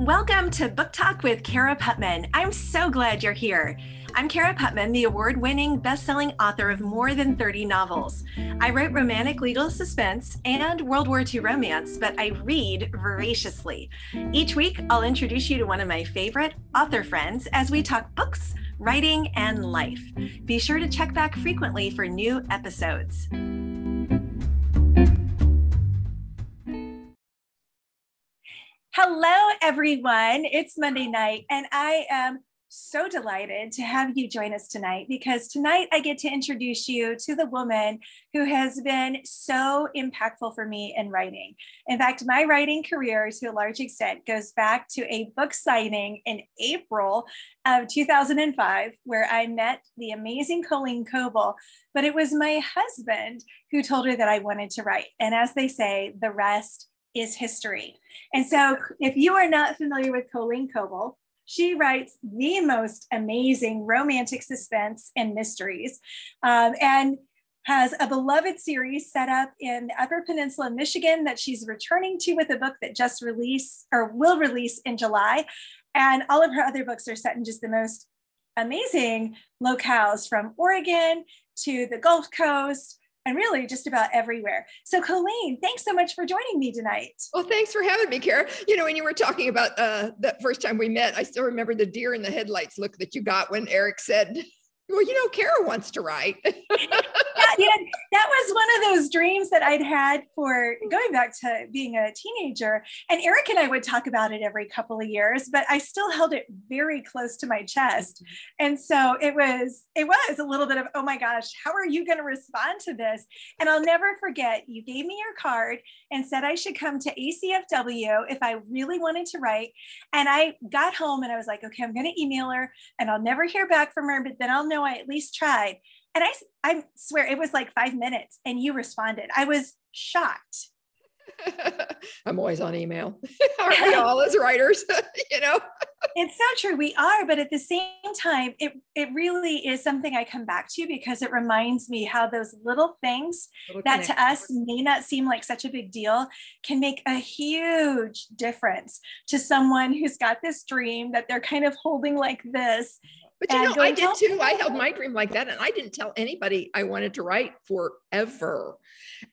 Welcome to Book Talk with Cara Putman. I'm so glad you're here. I'm Cara Putman, the award winning best selling author of more than 30 novels. I write romantic legal suspense and World War II romance, but I read voraciously. Each week, I'll introduce you to one of my favorite author friends as we talk books, writing, and life. Be sure to check back frequently for new episodes. Hello, everyone. It's Monday night, and I am so delighted to have you join us tonight because tonight I get to introduce you to the woman who has been so impactful for me in writing. In fact, my writing career, to a large extent, goes back to a book signing in April of 2005, where I met the amazing Colleen Coble. But it was my husband who told her that I wanted to write. And as they say, the rest is history. And so, if you are not familiar with Colleen Coble, she writes the most amazing romantic suspense and mysteries, um, and has a beloved series set up in the Upper Peninsula, Michigan, that she's returning to with a book that just released or will release in July. And all of her other books are set in just the most amazing locales from Oregon to the Gulf Coast and really just about everywhere. So, Colleen, thanks so much for joining me tonight. Well, thanks for having me, Cara. You know, when you were talking about uh, that first time we met, I still remember the deer in the headlights look that you got when Eric said, well, you know, Cara wants to write. yeah, yeah, that was one of those dreams that I'd had for going back to being a teenager. And Eric and I would talk about it every couple of years, but I still held it very close to my chest. Mm-hmm. And so it was, it was a little bit of, oh my gosh, how are you going to respond to this? And I'll never forget, you gave me your card and said I should come to ACFW if I really wanted to write. And I got home and I was like, okay, I'm going to email her and I'll never hear back from her, but then I'll know I at least tried. And I, I swear it was like five minutes and you responded. I was shocked. I'm always on email. Aren't we all as writers? you know? it's so true. We are, but at the same time, it it really is something I come back to because it reminds me how those little things little that to us may not seem like such a big deal can make a huge difference to someone who's got this dream that they're kind of holding like this but you know, I did too. I held my dream like that, and I didn't tell anybody I wanted to write forever.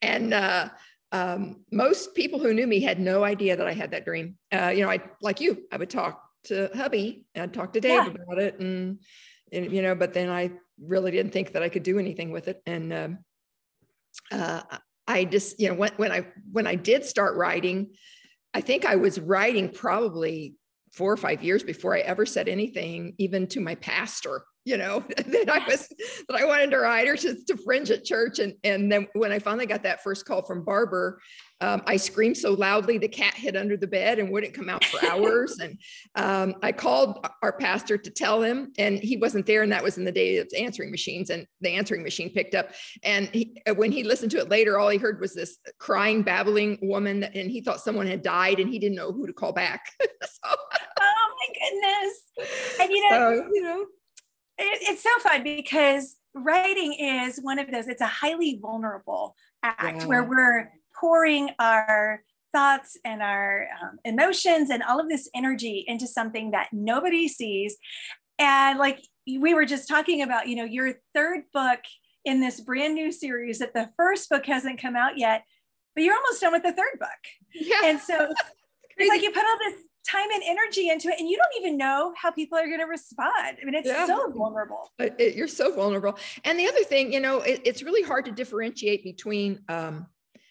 And uh, um, most people who knew me had no idea that I had that dream. Uh, you know, I like you. I would talk to hubby, I'd talk to Dave yeah. about it, and, and, you know, but then I really didn't think that I could do anything with it. And um, uh, I just, you know, when, when I when I did start writing, I think I was writing probably four or five years before I ever said anything, even to my pastor, you know, that I was that I wanted to write or just to fringe at church. And and then when I finally got that first call from Barbour, um, I screamed so loudly the cat hid under the bed and wouldn't come out for hours. and um, I called our pastor to tell him, and he wasn't there. And that was in the day of answering machines, and the answering machine picked up. And he, when he listened to it later, all he heard was this crying, babbling woman, and he thought someone had died, and he didn't know who to call back. so, oh my goodness! And you know, so, you know, it, it's so fun because writing is one of those. It's a highly vulnerable act yeah. where we're pouring our thoughts and our um, emotions and all of this energy into something that nobody sees. And like we were just talking about, you know, your third book in this brand new series that the first book hasn't come out yet, but you're almost done with the third book. Yeah. And so it's like you put all this time and energy into it and you don't even know how people are going to respond i mean it's yeah. so vulnerable it, you're so vulnerable and the other thing you know it, it's really hard to differentiate between um,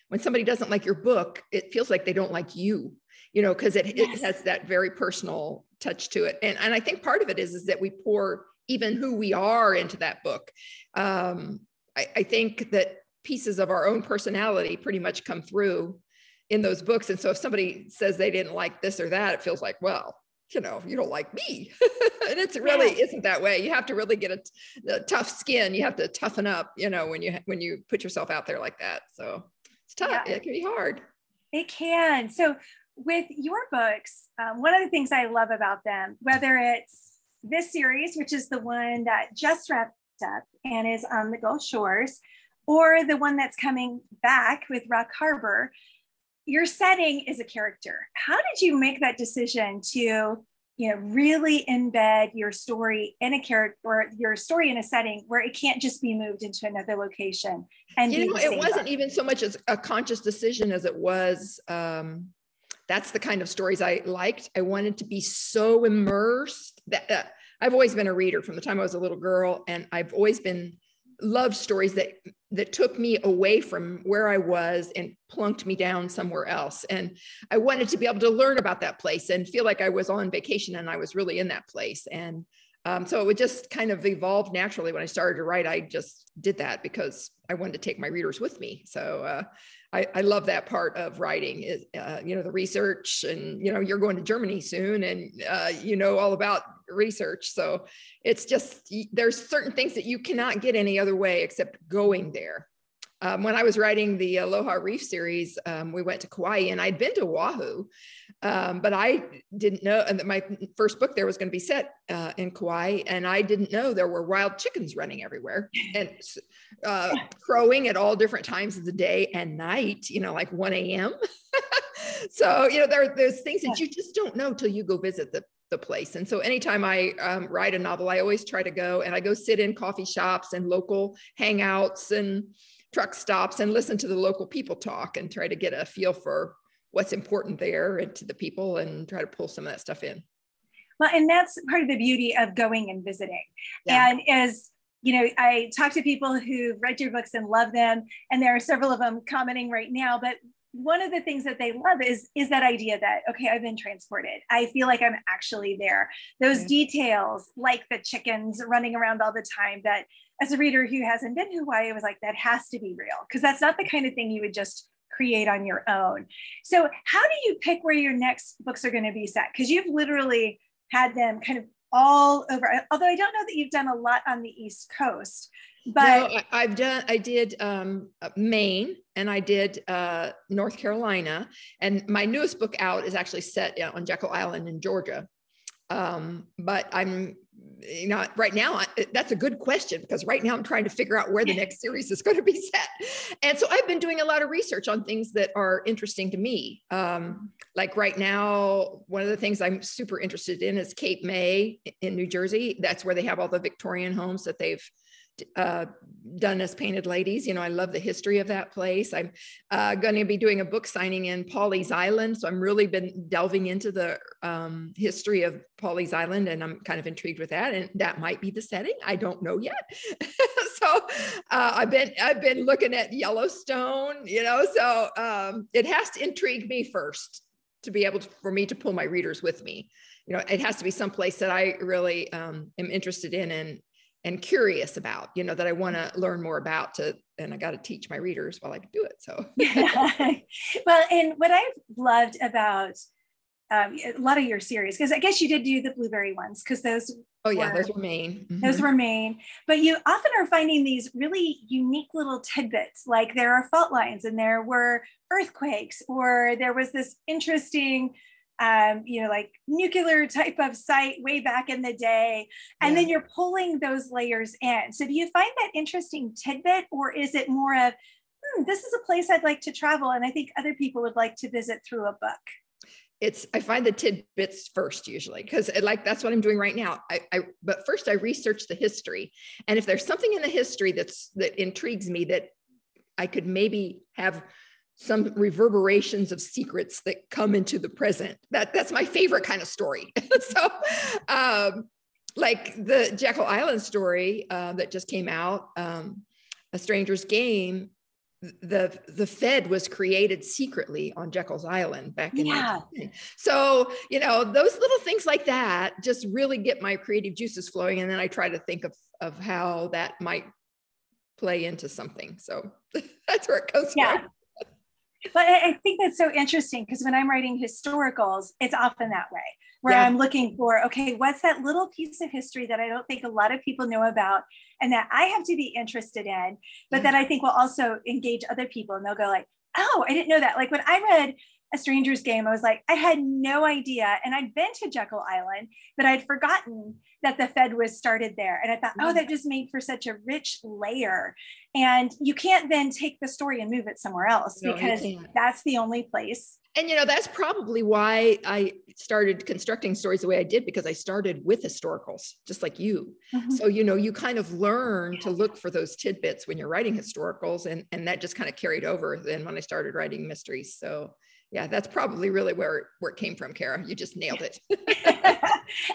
when somebody doesn't like your book, it feels like they don't like you, you know, because it, yes. it has that very personal touch to it. And, and I think part of it is, is that we pour even who we are into that book. Um, I, I think that pieces of our own personality pretty much come through in those books. And so if somebody says they didn't like this or that, it feels like, well, you know, you don't like me. and it's really yeah. isn't that way. You have to really get a, a, tough skin. You have to toughen up, you know, when you when you put yourself out there like that. So tough. Yeah. It can be hard. It can. So, with your books, um, one of the things I love about them, whether it's this series, which is the one that just wrapped up and is on the Gulf Shores, or the one that's coming back with Rock Harbor, your setting is a character. How did you make that decision to you know really embed your story in a character or your story in a setting where it can't just be moved into another location and you know it wasn't book. even so much as a conscious decision as it was um, that's the kind of stories i liked i wanted to be so immersed that uh, i've always been a reader from the time i was a little girl and i've always been loved stories that that took me away from where I was and plunked me down somewhere else. And I wanted to be able to learn about that place and feel like I was on vacation and I was really in that place. And um, so it would just kind of evolve naturally when I started to write. I just did that because I wanted to take my readers with me. So uh, I, I, love that part of writing is, uh, you know, the research and, you know, you're going to Germany soon and, uh, you know, all about research. So it's just, there's certain things that you cannot get any other way except going there. Um, when I was writing the Aloha Reef series, um, we went to Kauai and I'd been to Oahu, um, but I didn't know. And that my first book there was going to be set uh, in Kauai, and I didn't know there were wild chickens running everywhere and uh, crowing at all different times of the day and night. You know, like 1 a.m. so you know there there's things that you just don't know till you go visit the the place. And so anytime I um, write a novel, I always try to go and I go sit in coffee shops and local hangouts and truck stops and listen to the local people talk and try to get a feel for what's important there and to the people and try to pull some of that stuff in. Well, and that's part of the beauty of going and visiting. Yeah. And as you know, I talk to people who've read your books and love them, and there are several of them commenting right now. But one of the things that they love is is that idea that okay i've been transported i feel like i'm actually there those yeah. details like the chickens running around all the time that as a reader who hasn't been to hawaii was like that has to be real because that's not the kind of thing you would just create on your own so how do you pick where your next books are going to be set because you've literally had them kind of all over although i don't know that you've done a lot on the east coast but no, I've done, I did um, uh, Maine and I did uh, North Carolina. And my newest book out is actually set on Jekyll Island in Georgia. Um, but I'm, you know, right now, I, that's a good question because right now I'm trying to figure out where the next series is going to be set. And so I've been doing a lot of research on things that are interesting to me. Um, like right now, one of the things I'm super interested in is Cape May in New Jersey. That's where they have all the Victorian homes that they've uh, done as painted ladies. You know, I love the history of that place. I'm uh, going to be doing a book signing in Pawleys Island. So I'm really been delving into the um, history of Pawleys Island and I'm kind of intrigued with that. And that might be the setting. I don't know yet. so uh, I've been, I've been looking at Yellowstone, you know, so um, it has to intrigue me first to be able to, for me to pull my readers with me. You know, it has to be someplace that I really um, am interested in and and curious about, you know, that I want to learn more about to, and I got to teach my readers while I do it. So, yeah. well, and what I've loved about um, a lot of your series, because I guess you did do the blueberry ones, because those. Oh yeah, were, those were Maine. Mm-hmm. Those were Maine, but you often are finding these really unique little tidbits, like there are fault lines and there were earthquakes, or there was this interesting um, you know, like nuclear type of site way back in the day. And yeah. then you're pulling those layers in. So do you find that interesting tidbit or is it more of, hmm, this is a place I'd like to travel and I think other people would like to visit through a book? it's i find the tidbits first usually because like that's what i'm doing right now I, I but first i research the history and if there's something in the history that's that intrigues me that i could maybe have some reverberations of secrets that come into the present. That that's my favorite kind of story. so, um, like the Jekyll Island story uh, that just came out, um, A Stranger's Game. The the Fed was created secretly on Jekyll's Island back in yeah. So you know those little things like that just really get my creative juices flowing, and then I try to think of of how that might play into something. So that's where it comes yeah. from. But I think that's so interesting because when I'm writing historicals, it's often that way, where yeah. I'm looking for, okay, what's that little piece of history that I don't think a lot of people know about and that I have to be interested in, but that I think will also engage other people and they'll go like, oh, I didn't know that. Like when I read a stranger's game. I was like, I had no idea. And I'd been to Jekyll Island, but I'd forgotten that the Fed was started there. And I thought, oh, that just made for such a rich layer. And you can't then take the story and move it somewhere else no, because that's the only place and you know that's probably why i started constructing stories the way i did because i started with historicals just like you mm-hmm. so you know you kind of learn to look for those tidbits when you're writing historicals and and that just kind of carried over then when i started writing mysteries so yeah, that's probably really where where it came from, Cara. You just nailed it.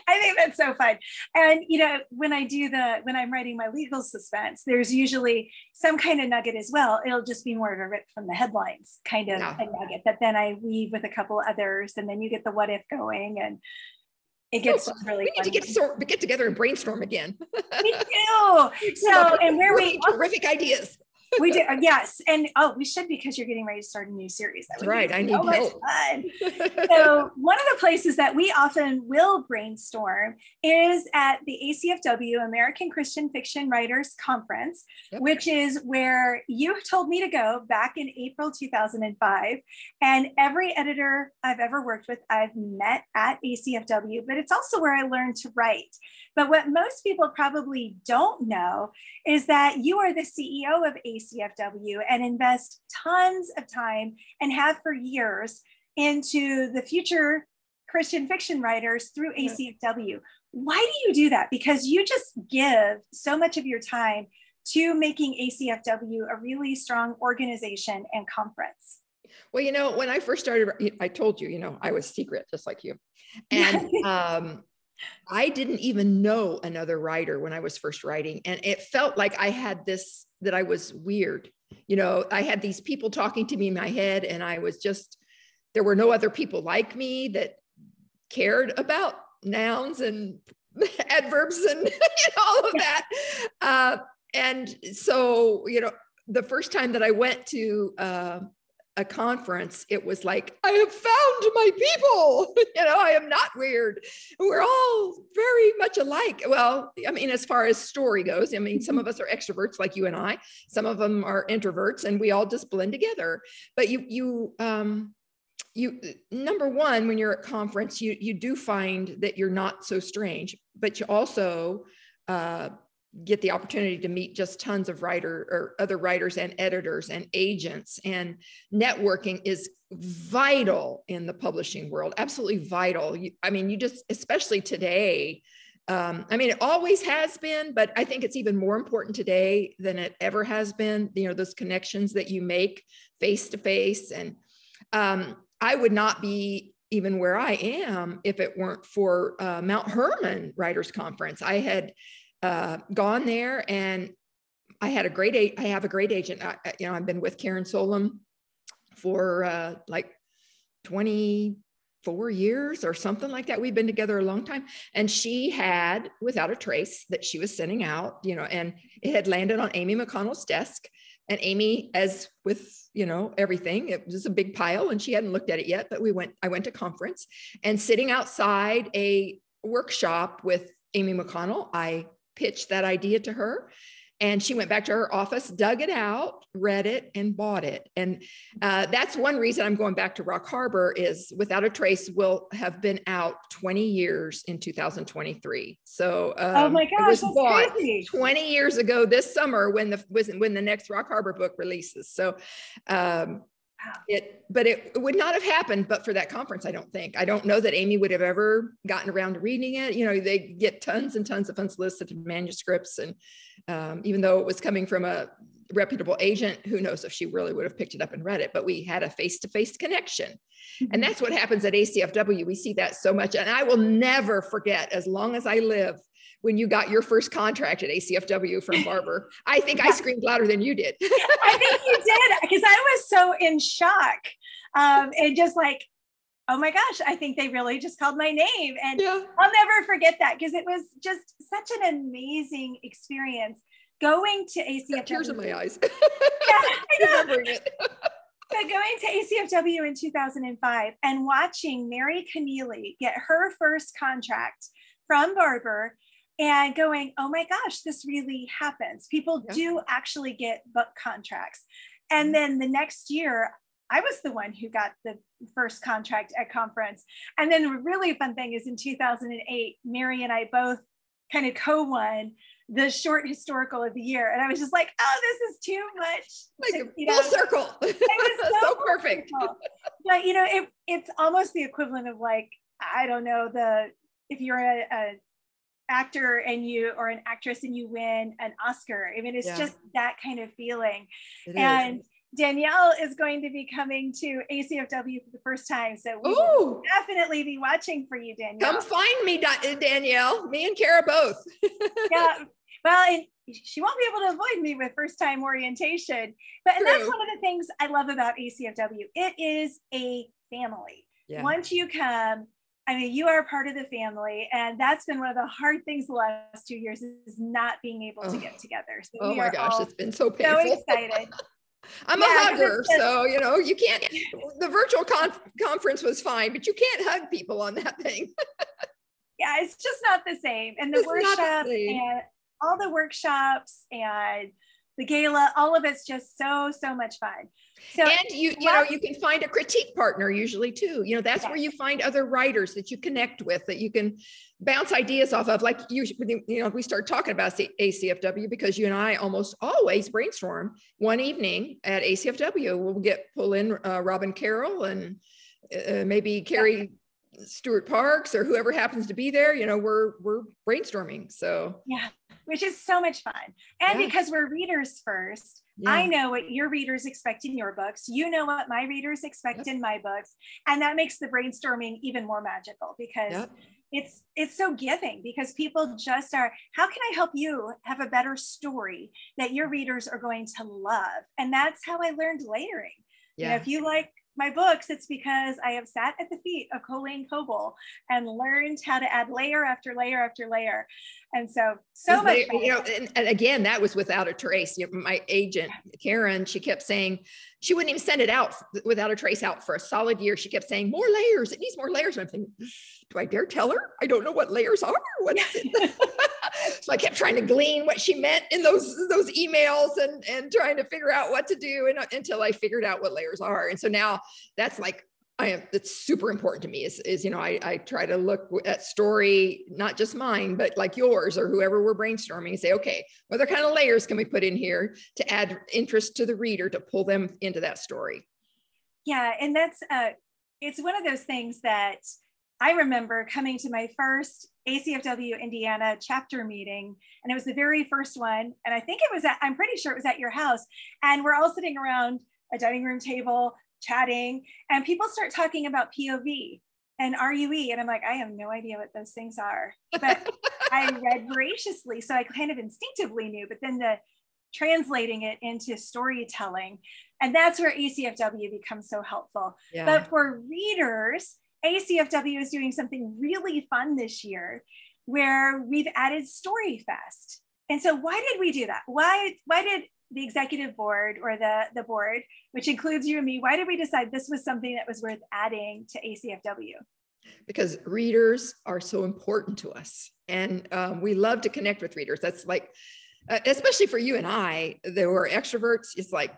I think that's so fun. And you know, when I do the when I'm writing my legal suspense, there's usually some kind of nugget as well. It'll just be more of a rip from the headlines kind of yeah. a nugget that then I weave with a couple others, and then you get the what if going and it gets so really. We need to get sort get together and brainstorm again. we do. So, and where we terrific ideas we do. Uh, yes. And oh, we should because you're getting ready to start a new series. That That's right. I need so help. so one of the places that we often will brainstorm is at the ACFW American Christian Fiction Writers Conference, yep. which is where you told me to go back in April 2005. And every editor I've ever worked with, I've met at ACFW, but it's also where I learned to write. But what most people probably don't know is that you are the CEO of ACFW and invest tons of time and have for years into the future Christian fiction writers through ACFW. Why do you do that? Because you just give so much of your time to making ACFW a really strong organization and conference. Well, you know, when I first started, I told you, you know, I was secret just like you. And um, I didn't even know another writer when I was first writing. And it felt like I had this, that I was weird. You know, I had these people talking to me in my head, and I was just, there were no other people like me that cared about nouns and adverbs and you know, all of that. Uh, and so, you know, the first time that I went to uh, a conference, it was like, I have found my people. you know, I am not weird. We're all very much alike. Well, I mean, as far as story goes, I mean, some of us are extroverts like you and I, some of them are introverts, and we all just blend together. But you, you, um, you number one when you're at conference you you do find that you're not so strange but you also uh, get the opportunity to meet just tons of writer or other writers and editors and agents and networking is vital in the publishing world absolutely vital. You, i mean you just especially today um, i mean it always has been but i think it's even more important today than it ever has been you know those connections that you make face to face and um, i would not be even where i am if it weren't for uh, mount Hermon writers conference. I had uh, gone there and I had a great, I have a great agent. I, you know, I've been with Karen Solem for uh, like 24 years or something like that. We've been together a long time. And she had Without a Trace that she was sending out, you know, and it had landed on Ami McConnell's desk. And Ami, as with, you know, everything, it was a big pile and she hadn't looked at it yet, but we went, I went to conference and sitting outside a workshop with Ami McConnell, I pitched that idea to her. And she went back to her office, dug it out, read it, and bought it. And uh, that's one reason I'm going back to Rock Harbor is Without a Trace will have been out 20 years in 2023. So um, oh my gosh, it was bought crazy. 20 years ago this summer when the when the next Rock Harbor book releases. So um, it but it, it, would not have happened but for that conference i don't think. I don't know that ami would have ever gotten around to reading it. You know they get tons and tons of unsolicited manuscripts and um, even though it was coming from a reputable agent who knows if she really would have picked it up and read it but we had a face-to-face connection. Mm-hmm. and that's what happens at acfw we see that so much and i will never forget as long as i live when you got your first contract at ACFW from Barbour. I think I screamed louder than you did. I think you did because I was so in shock um, and just like, oh my gosh, I think they really just called my name. And yeah. I'll never forget that because it was just such an amazing experience going to ACFW. Tears in my eyes. yeah, I know. but going to ACFW in 2005 and watching Mary Connealy get her first contract from Barbour and going, oh my gosh, this really happens. People yeah. do actually get book contracts. And mm-hmm. then the next year, I was the one who got the first contract at conference. And then a really fun thing is in 2008, Mary and I both kind of co-won the short historical of the year. And I was just like, oh, this is too much. Like you full know, circle. It was so, so perfect. But you know, it, it's almost the equivalent of like, I don't know, the if you're a, a actor and you or an actress and you win an Oscar. I mean, it's yeah. just that kind of feeling. It and is. Danielle is going to be coming to ACFW for the first time. So we Ooh. will definitely be watching for you, Danielle. Come find me, uh, Danielle. Me and Cara both. yeah. Well, and she won't be able to avoid me with first time orientation. But and that's one of the things I love about ACFW. It is a family. Yeah. Once you come, I mean, you are part of the family, and that's been one of the hard things the last two years is not being able to get together. So oh my gosh, it's been so painful. So excited. I'm yeah, a hugger, just, so you know you can't. The virtual con- conference was fine, but you can't hug people on that thing. yeah, it's just not the same. And the it's workshop the and all the workshops and the gala, all of it's just so so much fun. So, and you you know you can find a critique partner usually too. You know that's where you find other writers that you connect with that you can bounce ideas off of. Like you you know we start talking about the ACFW because you and I almost always brainstorm one evening at ACFW. We'll get pull in uh, Robin Caroll and uh, maybe Carrie Stuart Parks or whoever happens to be there, you know, we're we're brainstorming. So yeah, which is so much fun. And yeah. because we're readers first, yeah. I know what your readers expect in your books. You know what my readers expect yep. in my books. And that makes the brainstorming even more magical because yep. it's it's so giving because people just are, how can I help you have a better story that your readers are going to love? And that's how I learned layering. Yeah. You know, if you like my books, it's because I have sat at the feet of Colleen Coble and learned how to add layer after layer after layer. And so, so much. you know, and, and, again, that was without a trace. You know, my agent, Karen, she kept saying she wouldn't even send it out without a trace out for a solid year. She kept saying, more layers. It needs more layers. And I'm thinking, do I dare tell her? I don't know what layers are. What is it? so I kept trying to glean what she meant in those those emails and and trying to figure out what to do and, until I figured out what layers are. And so now that's like I am it's super important to me is, is you know I, I try to look at story not just mine but like yours or whoever we're brainstorming and say okay what other kind of layers can we put in here to add interest to the reader to pull them into that story yeah and that's uh it's one of those things that I remember coming to my first ACFW Indiana chapter meeting, and it was the very first one. And I think it was at, I'm pretty sure it was at your house. And we're all sitting around a dining room table chatting, and people start talking about POV and RUE. And I'm like, I have no idea what those things are. But I read voraciously. So I kind of instinctively knew, but then the translating it into storytelling. And that's where ACFW becomes so helpful. Yeah. But for readers, ACFW is doing something really fun this year where we've added Story Fest. And so why did we do that? Why, why did the executive board or the, the board, which includes you and me, why did we decide this was something that was worth adding to ACFW? Because readers are so important to us. And um, we love to connect with readers. That's like, uh, especially for you and I, that were extroverts, it's like,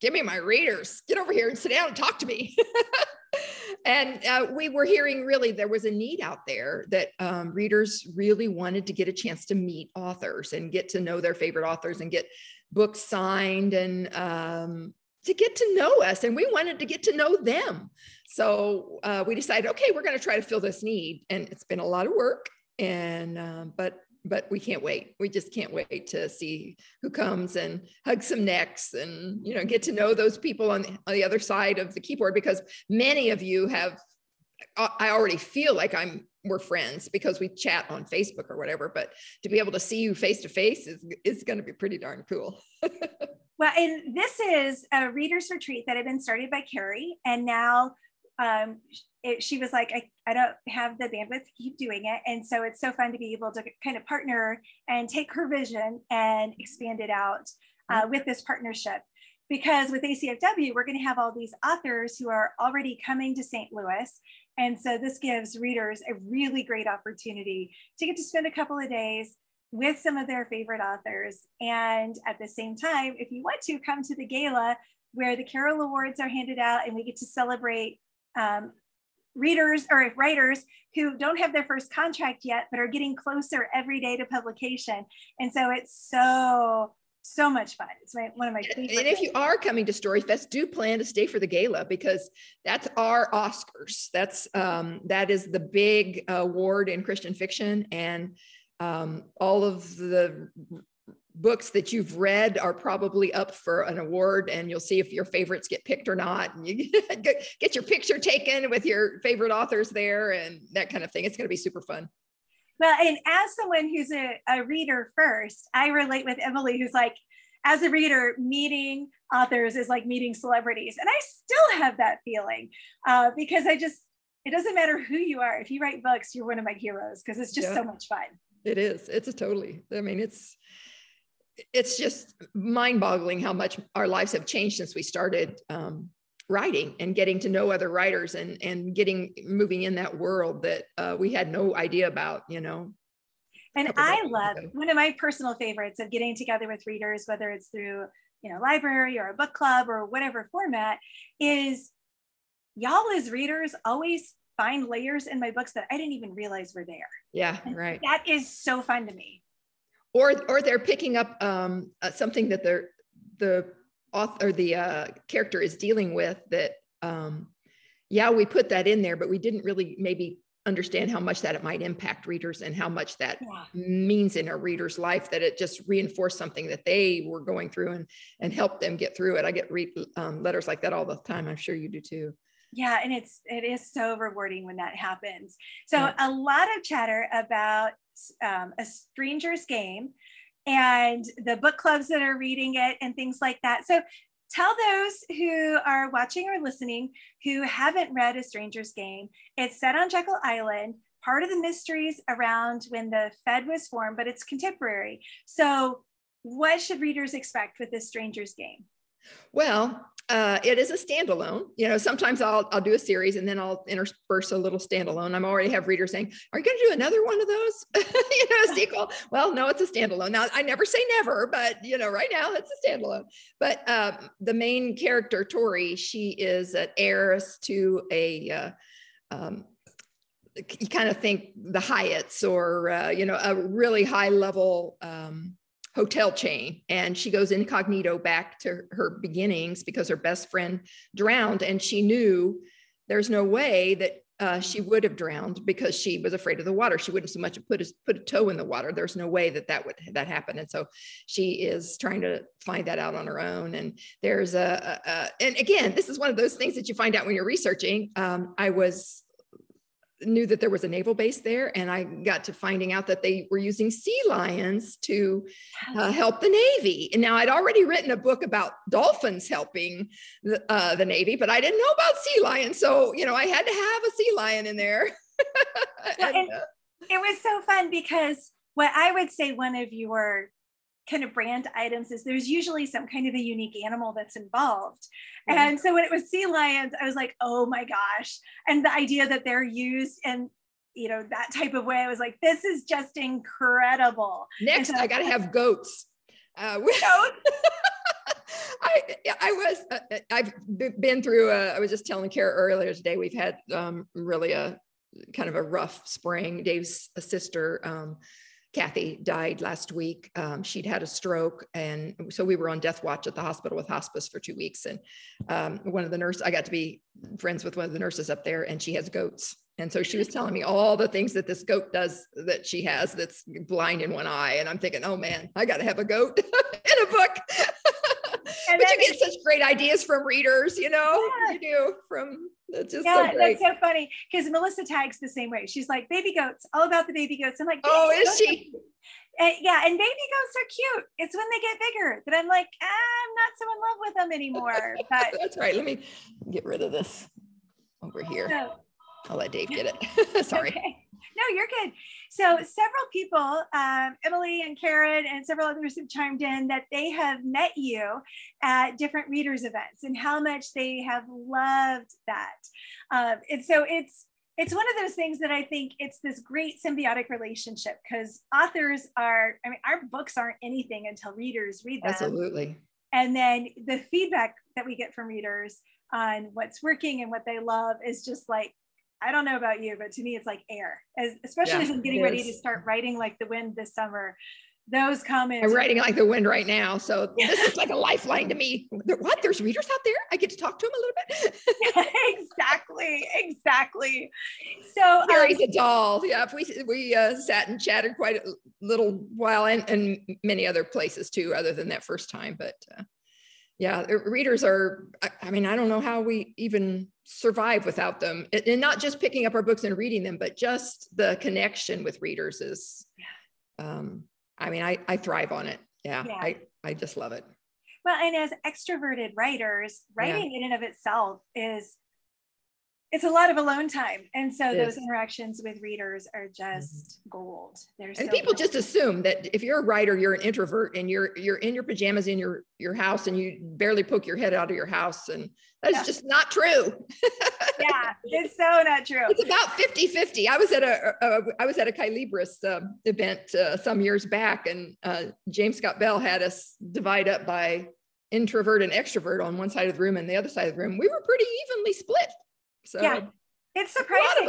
give me my readers, get over here and sit down and talk to me. and uh, we were hearing really there was a need out there that um, readers really wanted to get a chance to meet authors and get to know their favorite authors and get books signed and um, to get to know us and we wanted to get to know them so uh, we decided okay we're going to try to fill this need and it's been a lot of work and um, but but we can't wait. We just can't wait to see who comes and hug some necks and you know get to know those people on the, on the other side of the keyboard because many of you have. I already feel like I'm we're friends because we chat on Facebook or whatever. But to be able to see you face to face is is going to be pretty darn cool. well, and this is a readers retreat that had been started by Carrie, and now um, it, she was like, I, I don't have the bandwidth to keep doing it. And so it's so fun to be able to kind of partner and take her vision and expand it out uh, with this partnership. Because with ACFW, we're going to have all these authors who are already coming to St. Louis. And so this gives readers a really great opportunity to get to spend a couple of days with some of their favorite authors. And at the same time, if you want to come to the gala, where the Carol Awards are handed out and we get to celebrate um, readers or writers who don't have their first contract yet, but are getting closer every day to publication. And so it's so, so much fun. It's my, one of my favorite. And if you are coming to StoryFest, do plan to stay for the gala because that's our Oscars. That's um, that is the big award in Christian fiction, and um, all of the books that you've read are probably up for an award and you'll see if your favorites get picked or not and you get your picture taken with your favorite authors there and that kind of thing it's going to be super fun well and as someone who's a, a reader first i relate with emily who's like as a reader meeting authors is like meeting celebrities. And i still have that feeling uh, because i just it doesn't matter who you are. If you write books you're one of my heroes because it's just yeah. so much fun. It is. It's a totally i mean it's it's just mind boggling how much our lives have changed since we started um, writing and getting to know other writers and and getting moving in that world that uh, we had no idea about you know? And i love ago. one of my personal favorites of getting together with readers whether it's through you know library or a book club or whatever format is y'all as readers always find layers in my books that i didn't even realize were there. Yeah and right. that is so fun to me. Or or they're picking up um, uh, something that they're the author the uh, character is dealing with that um, yeah we put that in there but we didn't really maybe understand how much that it might impact readers and how much that yeah. means in a reader's life that it just reinforced something that they were going through and and helped them get through it i get read um, letters like that all the time i'm sure you do too yeah and it's it is so rewarding when that happens so yeah. a lot of chatter about um, a stranger's game and the book clubs that are reading it and things like that. So tell those who are watching or listening who haven't read A Stranger's Game. It's set on Jekyll Island, part of the mysteries around when the Fed was formed, but it's contemporary. So, what should readers expect with this Stranger's Game? Well, uh, it is a standalone. You know, sometimes I'll I'll do a series and then I'll intersperse a little standalone. I'm already have readers saying, "Are you going to do another one of those?" you know, a sequel. Well, no, it's a standalone. Now, I never say never, but you know, right now it's a standalone. But um, the main character, Tori, she is an heiress to a. Uh, um, you kind of think the Hyatts or uh, you know a really high level um, hotel chain and she goes incognito back to her beginnings because her best friend drowned and she knew there's no way that uh, she would have drowned because she was afraid of the water. She wouldn't so much put a, put a toe in the water. There's no way that that would that happen. And so she is trying to find that out on her own. And there's a, a, a and again, this is one of those things that you find out when you're researching. Um, I was knew that there was a naval base there and i got to finding out that they were using sea lions to uh, help the navy. And now i'd already written a book about dolphins helping the, uh, the navy but i didn't know about sea lions so you know i had to have a sea lion in there. And, uh, it was so fun because what i would say one of your kind of brand items is there's usually some kind of a unique animal that's involved. Mm-hmm. And so when it was sea lions, I was like, oh my gosh. And the idea that they're used and you know that type of way, I was like, this is just incredible. Next, so, I got to have goats. Uh, goats. I I was uh, uh I've been through. A, I was just telling Cara earlier today. We've had um, really a kind of a rough spring. Dave's a sister um, Kathy died last week. Um, she'd had a stroke. And so we were on death watch at the hospital with hospice for two weeks. And um, one of the nurses, I got to be friends with one of the nurses up there, and she has goats. And so she was telling me all the things that this goat does that she has that's blind in one eye. And I'm thinking, oh man, I got to have a goat in a book. But you get such great ideas from readers, you know, yeah. you do from that's just yeah, so that's so funny because Melissa Tagg's the same way. She's like baby goats, all about the baby goats. I'm like, oh, is she? And, yeah, and baby goats are cute. It's when they get bigger that I'm like, ah, I'm not so in love with them anymore. But that's right. Let me get rid of this over here. I'll let Dave get it. Sorry. Okay. No, you're good. So several people, um, Emily and Karen and several others have chimed in that they have met you at different readers events and how much they have loved that. Um, and so it's it's one of those things that I think it's this great symbiotic relationship because authors are, I mean, our books aren't anything until readers read them. Absolutely. and then the feedback that we get from readers on what's working and what they love is just like I don't know about you, but to me, it's like air. As especially yeah, as I'm getting ready to start writing like the wind this summer those comments. I'm writing like the wind right now. So this is like a lifeline to me. What? There's readers out there? I get to talk to them a little bit. exactly. Exactly. So Mary's um, a doll. Yeah. We, we uh, sat and chatted quite a little while and, and many other places too, other than that first time. But uh, yeah, readers are, I, mean, I don't know how we even survive without them. And not just picking up our books and reading them, but just the connection with readers is, um, I mean, I, I thrive on it. Yeah, yeah. I, I just love it. Well, and as extroverted writers, writing yeah. in and of itself is it's a lot of alone time. And so those interactions with readers are just mm-hmm. gold and so people just assume that if you're a writer you're an introvert and you're you're in your pajamas in your your house and you barely poke your head out of your house. And that's yeah. just not true. Yeah it's so not true. It's about 50 50 i was at a, a I was at a Kylibris uh, event uh, some years back and uh, james scott bell had us divide up by introvert and extrovert on one side of the room and the other side of the room. We were pretty evenly split so yeah, it's surprising.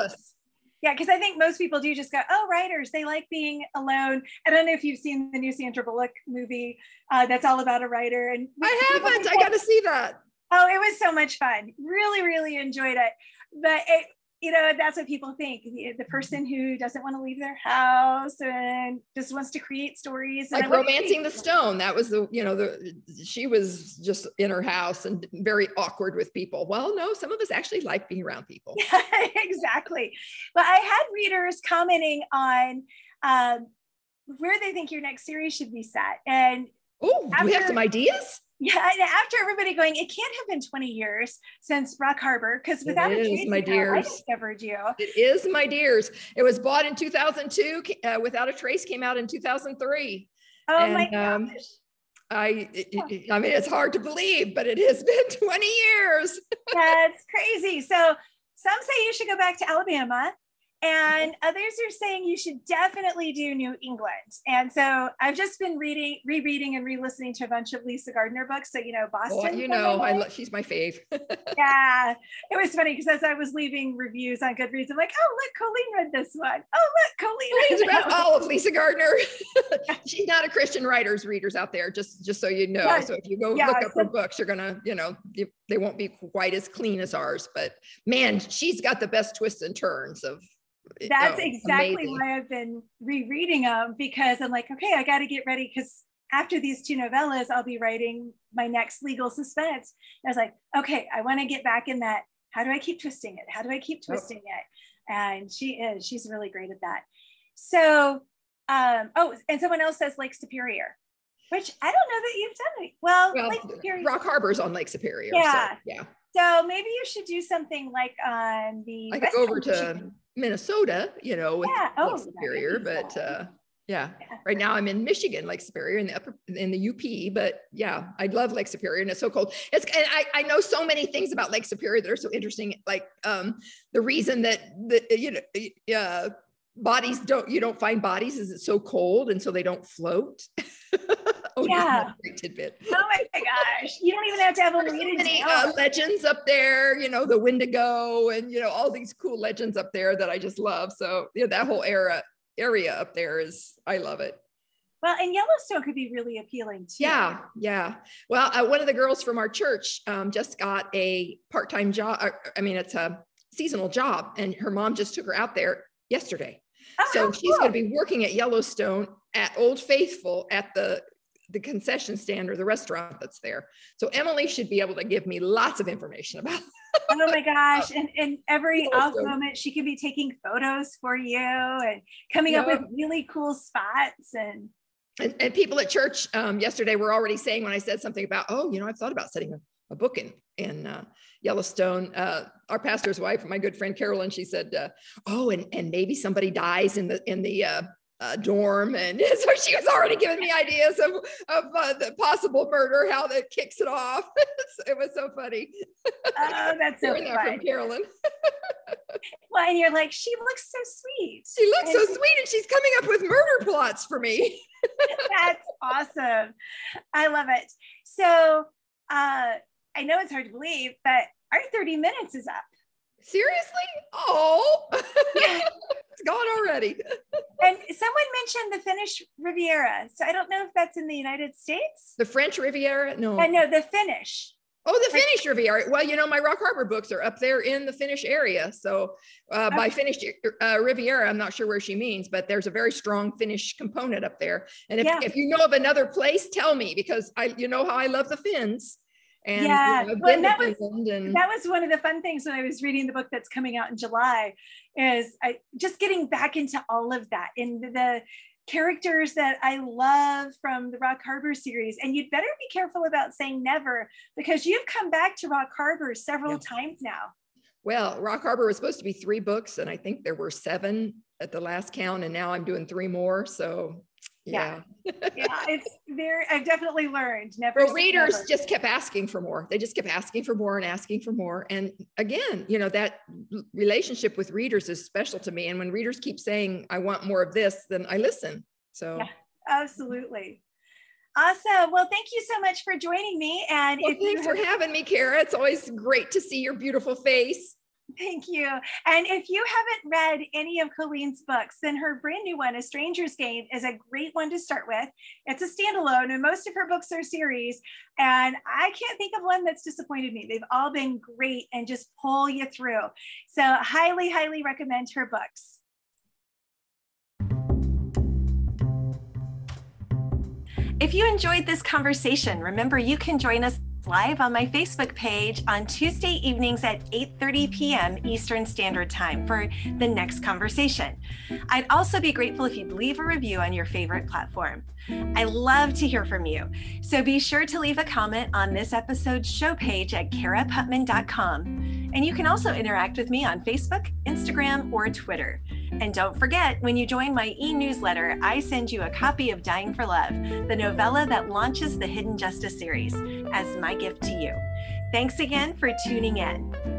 Yeah, because I think most people do just go, oh, writers, they like being alone. I don't know if you've seen the new Sandra Bullock movie uh, that's all about a writer. And I haven't. I got to see that. Oh, it was so much fun. Really, really enjoyed it. But it, you know that's what people think the, the, person who doesn't want to leave their house and just wants to create stories like romancing the stone that was the you know the she was just in her house and very awkward with people. Well no some of us actually like being around people. Exactly. But i had readers commenting on um, where they think your next series should be set and oh we have some ideas yeah, after everybody going, it can't have been 20 years since Rock Harbor, because without it a trace, my dears. I discovered you. It is, my dears. It was bought in 2002. Uh, without a Trace came out in 2003. Oh and, my gosh. Um, I, it, I mean, it's hard to believe, but it has been 20 years. That's crazy. So some say you should go back to Alabama and others are saying you should definitely do New England. And so I've just been reading, rereading, and re-listening to a bunch of Lisa Gardner books. So you know, Boston. Oh, you know, I love. She's my fave. yeah, it was funny because as I was leaving reviews on Goodreads, I'm like, oh look, Colleen read this one. Oh look, Colleen read all of Lisa Gardner. she's not a Christian writers readers out there, just just so you know. Yeah. So if you go yeah, look up so, her books, you're gonna, you know, they won't be quite as clean as ours. But man, she's got the best twists and turns of that's oh, exactly amazing. why I've been rereading them because I'm like, okay, I got to get ready because after these two novellas, I'll be writing my next legal suspense. And I was like, okay, I want to get back in that. How do I keep twisting it? How do I keep oh. twisting oh. it? And she is, she's really great at that. So, um, oh, and someone else says Lake Superior, which I don't know that you've done it. Well, well Lake Superior. Rock Harbor's on Lake Superior. Yeah. So, yeah. So maybe you should do something like on the. I could go over to Minnesota, you know, with yeah. oh, Lake Superior, but uh, yeah. yeah. right now I'm in Michigan, Lake Superior, in the upper in the UP. But yeah, I love Lake Superior, and it's so cold. It's and I, I know so many things about Lake Superior that are so interesting. Like um, the reason that the you know uh, bodies don't you don't find bodies is it's so cold, and so they don't float. oh, yeah. Tidbit. Oh my gosh. You don't even have to have a so many uh, legends up there, you know, the Wendigo and, you know, all these cool legends up there that I just love. So, yeah, that whole era area up there is, I love it. Well, and Yellowstone could be really appealing too. Yeah, yeah. Well, uh, one of the girls from our church um, just got a part-time job. Uh, I mean, it's a seasonal job, and her mom just took her out there yesterday. Oh, so she's cool. going to be working at Yellowstone at Old Faithful at the the concession stand or the restaurant that's there. So Emily should be able to give me lots of information about. oh my gosh! And and every off moment, she could be taking photos for you and coming up with really cool spots and. And, and people at church um, yesterday were already saying when I said something about, oh, you know, I've thought about setting a, a book in in uh, Yellowstone. Uh, our pastor's wife, my good friend Carolyn, she said, uh, "Oh, and and maybe somebody dies in the in the uh, uh, dorm, and so she was already giving me ideas of of uh, the possible murder, how that kicks it off. it was so funny. Oh, that's so funny. from Carolyn. well, and you're like, she looks so sweet. She looks and so sweet, and she's coming up with murder plots for me. that's awesome. I love it. So uh, I know it's hard to believe, but our 30 minutes is up. Seriously? Oh, it's gone already. and someone mentioned the Finnish Riviera. So I don't know if that's in the United States. The French Riviera? No. I uh, know the Finnish. Oh, the Finnish Riviera. Well, you know, my Rock Harbor books are up there in the Finnish area. So, uh, okay. by Finnish uh, Riviera, I'm not sure where she means, but there's a very strong Finnish component up there. And if, yeah. if you know of another place, tell me because I, you know how I love the Finns. And yeah, you know, well, that was and... that was one of the fun things when I was reading the book that's coming out in July, is I just getting back into all of that in the characters that I love from the Rock Harbor series. And you'd better be careful about saying never because you've come back to Rock Harbor several times now. Well, Rock Harbor was supposed to be three books, and I think there were seven at the last count, and now I'm doing three more. So yeah yeah, yeah it's very i've definitely learned never well readers never. just kept asking for more they just kept asking for more and asking for more and again you know that relationship with readers is special to me and when readers keep saying i want more of this then i listen so yeah, absolutely Awesome. Well, thank you so much for joining me. And well, thanks for having me, Kara. It's always great to see your beautiful face. Thank you. And if you haven't read any of Colleen's books, then her brand new one, A Stranger's Game, is a great one to start with. It's a standalone, and most of her books are series. And I can't think of one that's disappointed me. They've all been great and just pull you through. So, highly, highly recommend her books. If you enjoyed this conversation, remember you can join us live on my Facebook page on Tuesday evenings at 8:30 p.m. Eastern Standard Time for the next conversation. I'd also be grateful if you'd leave a review on your favorite platform. I love to hear from you. So be sure to leave a comment on this episode's show page at caraputman.com. And you can also interact with me on Facebook, Instagram, or Twitter. And don't forget, when you join my e newsletter, I send you a copy of Dying for Love, the novella that launches the Hidden Justice series, as my gift to you. Thanks again for tuning in.